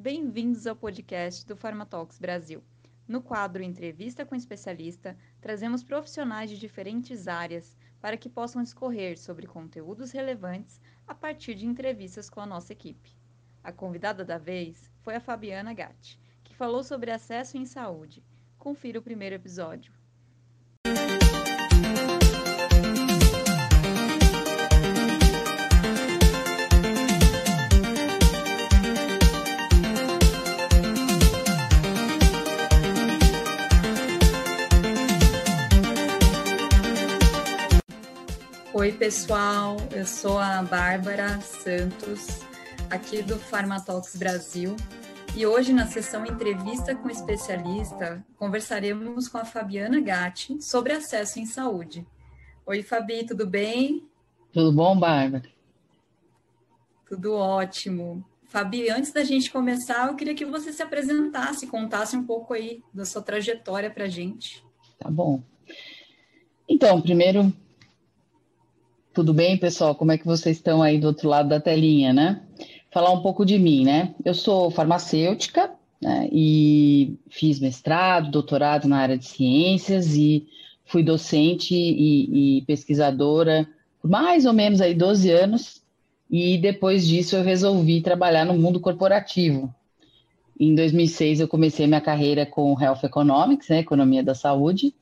Bem-vindos ao podcast do Pharmatalks Brasil. No quadro Entrevista com Especialista, trazemos profissionais de diferentes áreas para que possam discorrer sobre conteúdos relevantes a partir de entrevistas com a nossa equipe. A convidada da vez foi a Fabiana Gatti, que falou sobre acesso em saúde. Confira o primeiro episódio. Oi, pessoal. Eu sou a Bárbara Santos, aqui do Pharmatalks Brasil. E hoje, na sessão Entrevista com Especialista, conversaremos com a Fabiana Gatti sobre acesso em saúde. Oi, Fabi, tudo bem? Tudo bom, Bárbara? Tudo ótimo. Fabi, antes da gente começar, eu queria que você se apresentasse, contasse um pouco aí da sua trajetória para a gente. Tá bom. Então, primeiro, tudo bem, pessoal? Como é que vocês estão aí do outro lado da telinha, né? Falar um pouco de mim, né? Eu sou farmacêutica né? e fiz mestrado, doutorado na área de ciências e fui docente e, e pesquisadora por mais ou menos aí 12 anos e depois disso eu resolvi trabalhar no mundo corporativo. Em 2006 eu comecei minha carreira com Health Economics, né, economia da saúde,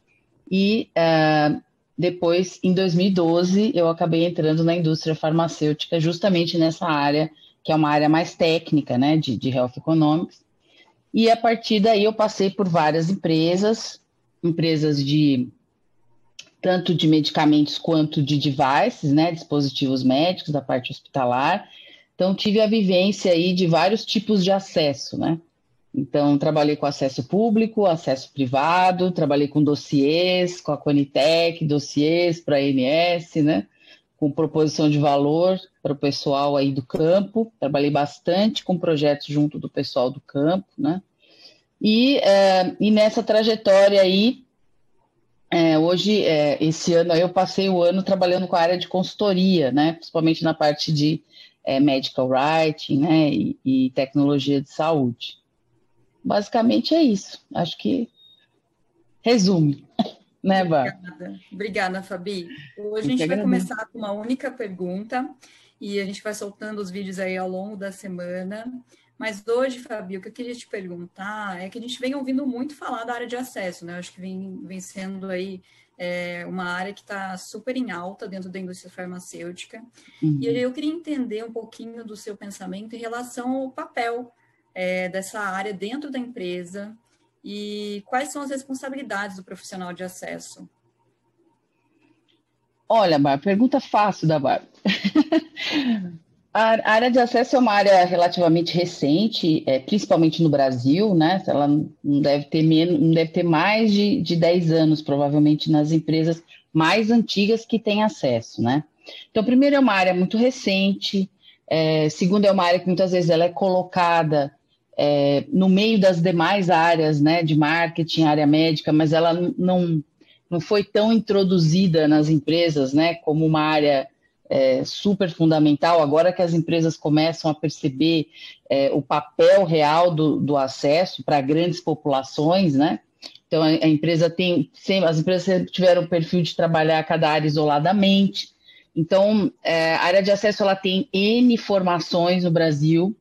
e uh, depois, em 2012, eu acabei entrando na indústria farmacêutica, justamente nessa área, que é uma área mais técnica, né, de, de health economics. E a partir daí eu passei por várias empresas, empresas de tanto de medicamentos quanto de devices, né, dispositivos médicos da parte hospitalar. Então tive a vivência aí de vários tipos de acesso, né? Então, trabalhei com acesso público, acesso privado, trabalhei com dossiês, com a Conitec, dossiês para a ANS, né? Com proposição de valor para o pessoal aí do campo. Trabalhei bastante com projetos junto do pessoal do campo, né? E, é, e nessa trajetória aí, é, hoje, é, esse ano, eu passei o ano trabalhando com a área de consultoria, né? Principalmente na parte de é, medical writing, né? E, e tecnologia de saúde. Basicamente é isso. Acho que resume, né, Bar? Obrigada. Obrigada, Fabi. Hoje a gente vai começar com uma única pergunta e a gente vai soltando os vídeos aí ao longo da semana. Mas hoje, Fabi, o que eu queria te perguntar é que a gente vem ouvindo muito falar da área de acesso, né? acho que vem, vem sendo aí é, uma área que está super em alta dentro da indústria farmacêutica. Uhum. E eu queria entender um pouquinho do seu pensamento em relação ao papel é, dessa área dentro da empresa e quais são as responsabilidades do profissional de acesso? Olha, Bárbara, pergunta fácil da Bárbara. a área de acesso é uma área relativamente recente, é, principalmente no Brasil, né? Ela não deve ter, menos, não deve ter mais de, de 10 anos, provavelmente, nas empresas mais antigas que têm acesso, né? Então, primeiro, é uma área muito recente, é, segundo, é uma área que muitas vezes ela é colocada é, no meio das demais áreas né, de marketing, área médica, mas ela não, não foi tão introduzida nas empresas né, como uma área é, super fundamental. Agora que as empresas começam a perceber é, o papel real do, do acesso para grandes populações, né? Então a, a empresa tem, sempre, as empresas sempre tiveram o perfil de trabalhar cada área isoladamente. Então, é, a área de acesso ela tem N formações no Brasil,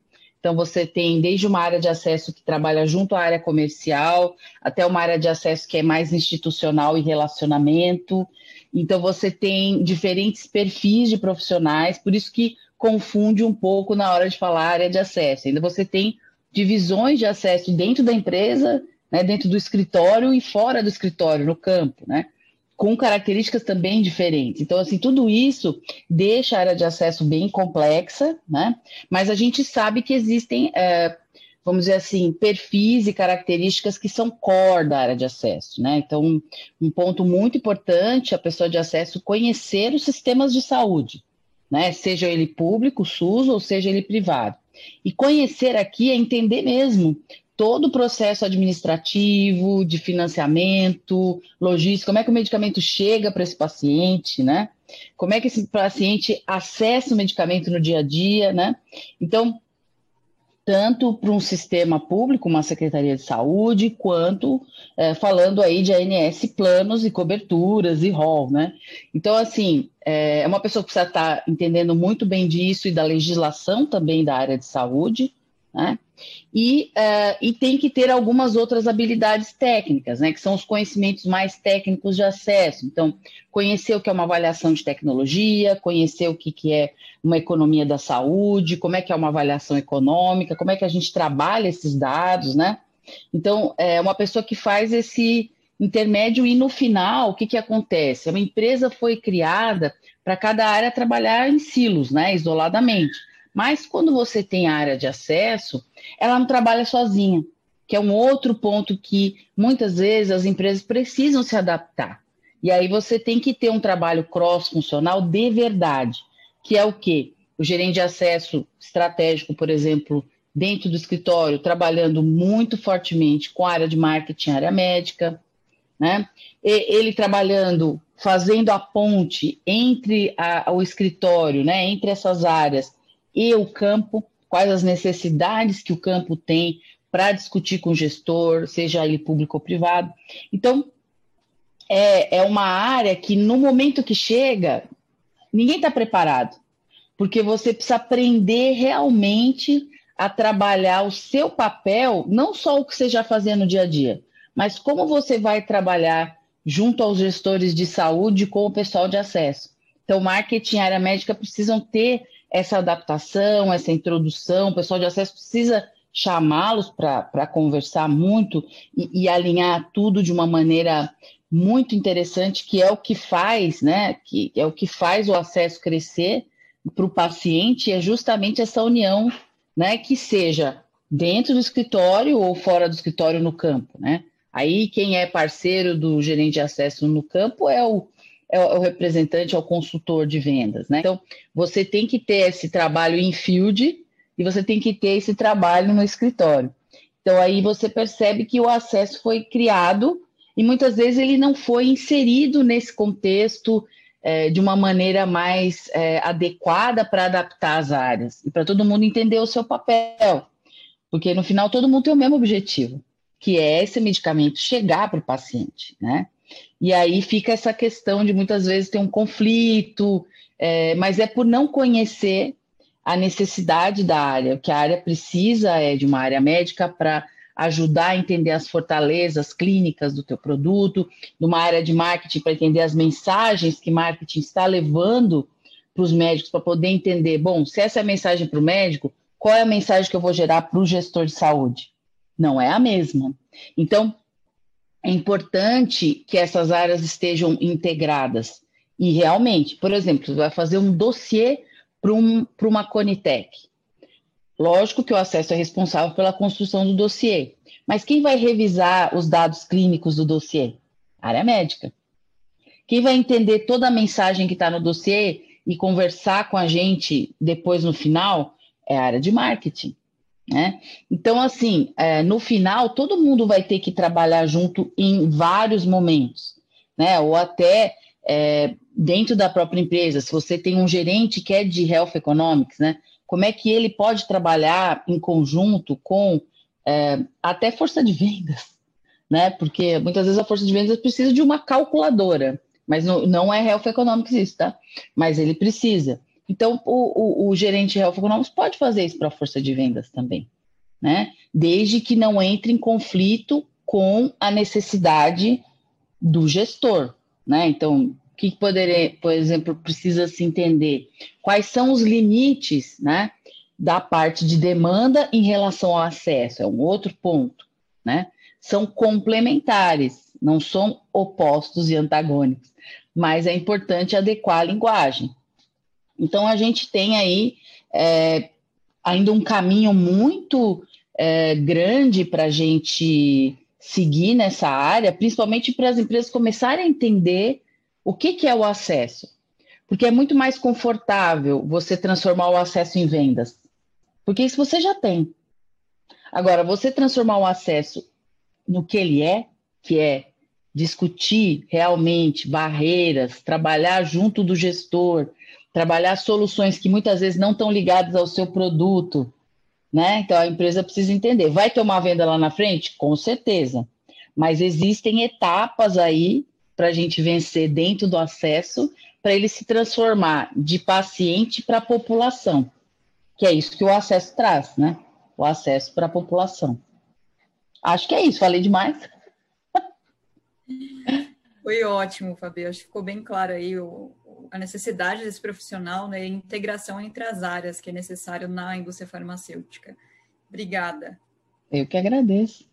então, você tem desde uma área de acesso que trabalha junto à área comercial, até uma área de acesso que é mais institucional e relacionamento. Então, você tem diferentes perfis de profissionais, por isso que confunde um pouco na hora de falar área de acesso. Ainda você tem divisões de acesso dentro da empresa, né, dentro do escritório e fora do escritório, no campo, né? Com características também diferentes. Então, assim, tudo isso deixa a área de acesso bem complexa, né? Mas a gente sabe que existem, é, vamos dizer assim, perfis e características que são core da área de acesso, né? Então, um ponto muito importante, a pessoa de acesso conhecer os sistemas de saúde, né? Seja ele público, SUS, ou seja ele privado. E conhecer aqui é entender mesmo todo o processo administrativo, de financiamento, logística, como é que o medicamento chega para esse paciente, né? Como é que esse paciente acessa o medicamento no dia a dia, né? Então, tanto para um sistema público, uma Secretaria de Saúde, quanto é, falando aí de ANS planos e coberturas e rol, né? Então, assim, é, é uma pessoa que precisa estar entendendo muito bem disso e da legislação também da área de saúde, né? E, uh, e tem que ter algumas outras habilidades técnicas, né, que são os conhecimentos mais técnicos de acesso. Então, conhecer o que é uma avaliação de tecnologia, conhecer o que, que é uma economia da saúde, como é que é uma avaliação econômica, como é que a gente trabalha esses dados, né? Então, é uma pessoa que faz esse intermédio e no final, o que, que acontece? Uma empresa foi criada para cada área trabalhar em silos, né, isoladamente. Mas quando você tem a área de acesso, ela não trabalha sozinha, que é um outro ponto que muitas vezes as empresas precisam se adaptar. E aí você tem que ter um trabalho cross-funcional de verdade, que é o quê? O gerente de acesso estratégico, por exemplo, dentro do escritório, trabalhando muito fortemente com a área de marketing, área médica, né? E ele trabalhando, fazendo a ponte entre a, o escritório, né? Entre essas áreas e o campo, quais as necessidades que o campo tem para discutir com o gestor, seja ele público ou privado. Então, é, é uma área que no momento que chega, ninguém está preparado, porque você precisa aprender realmente a trabalhar o seu papel, não só o que você já fazia no dia a dia, mas como você vai trabalhar junto aos gestores de saúde com o pessoal de acesso. Então, marketing e área médica precisam ter essa adaptação, essa introdução, o pessoal de acesso precisa chamá-los para conversar muito e, e, alinhar tudo de uma maneira muito interessante, que é o que faz, né? Que é o que faz o acesso crescer para o paciente, é justamente essa união, né? Que seja dentro do escritório ou fora do escritório no campo, né? Aí quem é parceiro do gerente de acesso no campo é o, é, é o representante, é o consultor de vendas, né? Então, você tem que ter esse trabalho em field e você tem que ter esse trabalho no escritório. Então, aí você percebe que o acesso foi criado e muitas vezes ele não foi inserido nesse contexto é, de uma maneira mais é, adequada para adaptar as áreas e para todo mundo entender o seu papel. Porque no final todo mundo tem o mesmo objetivo, que é esse medicamento chegar para o paciente, né? E aí fica essa questão de muitas vezes ter um conflito, é, mas é por não conhecer a necessidade da área. O que a área precisa é de uma área médica para ajudar a entender as fortalezas clínicas do teu produto, de uma área de marketing para entender as mensagens que marketing está levando para os médicos para poder entender, bom, se essa é a mensagem para o médico, qual é a mensagem que eu vou gerar para o gestor de saúde? Não é a mesma. Então, é importante que essas áreas estejam integradas. E realmente, por exemplo, você vai fazer um dossiê para um, uma Conitec. Lógico que o acesso é responsável pela construção do dossiê, mas quem vai revisar os dados clínicos do dossiê? Área médica. Quem vai entender toda a mensagem que está no dossiê e conversar com a gente depois no final é a área de marketing. Né? Então, assim, é, no final, todo mundo vai ter que trabalhar junto em vários momentos, né? Ou até é, dentro da própria empresa, se você tem um gerente que é de Health Economics, né? Como é que ele pode trabalhar em conjunto com é, até força de vendas, né? Porque muitas vezes a força de vendas precisa de uma calculadora, mas não, não é Health Economics isso, tá? Mas ele precisa. Então, o, o, o gerente de Health Economics pode fazer isso para a força de vendas também, né? Desde que não entre em conflito com a necessidade do gestor, né? Então, o que poderia, por exemplo, precisa se entender? Quais são os limites, né? Da parte de demanda em relação ao acesso, é um outro ponto, né? São complementares, não são opostos e antagônicos, mas é importante adequar a linguagem. Então, a gente tem aí é, ainda um caminho muito é, grande para a gente seguir nessa área, principalmente para as empresas começarem a entender o que, que é o acesso. Porque é muito mais confortável você transformar o acesso em vendas. Porque isso você já tem. Agora, você transformar o acesso no que ele é, que é discutir realmente barreiras, trabalhar junto do gestor, trabalhar soluções que muitas vezes não estão ligadas ao seu produto, né? Então a empresa precisa entender. Vai ter uma venda lá na frente? Com certeza. Mas existem etapas aí para a gente vencer dentro do acesso, para ele se transformar de paciente para população, que é isso que o acesso traz, né? O acesso para a população. Acho que é isso, falei demais. Foi ótimo, Fabi. Acho que ficou bem claro aí o, a necessidade desse profissional, né, a integração entre as áreas que é necessário na indústria farmacêutica. Obrigada. Eu que agradeço.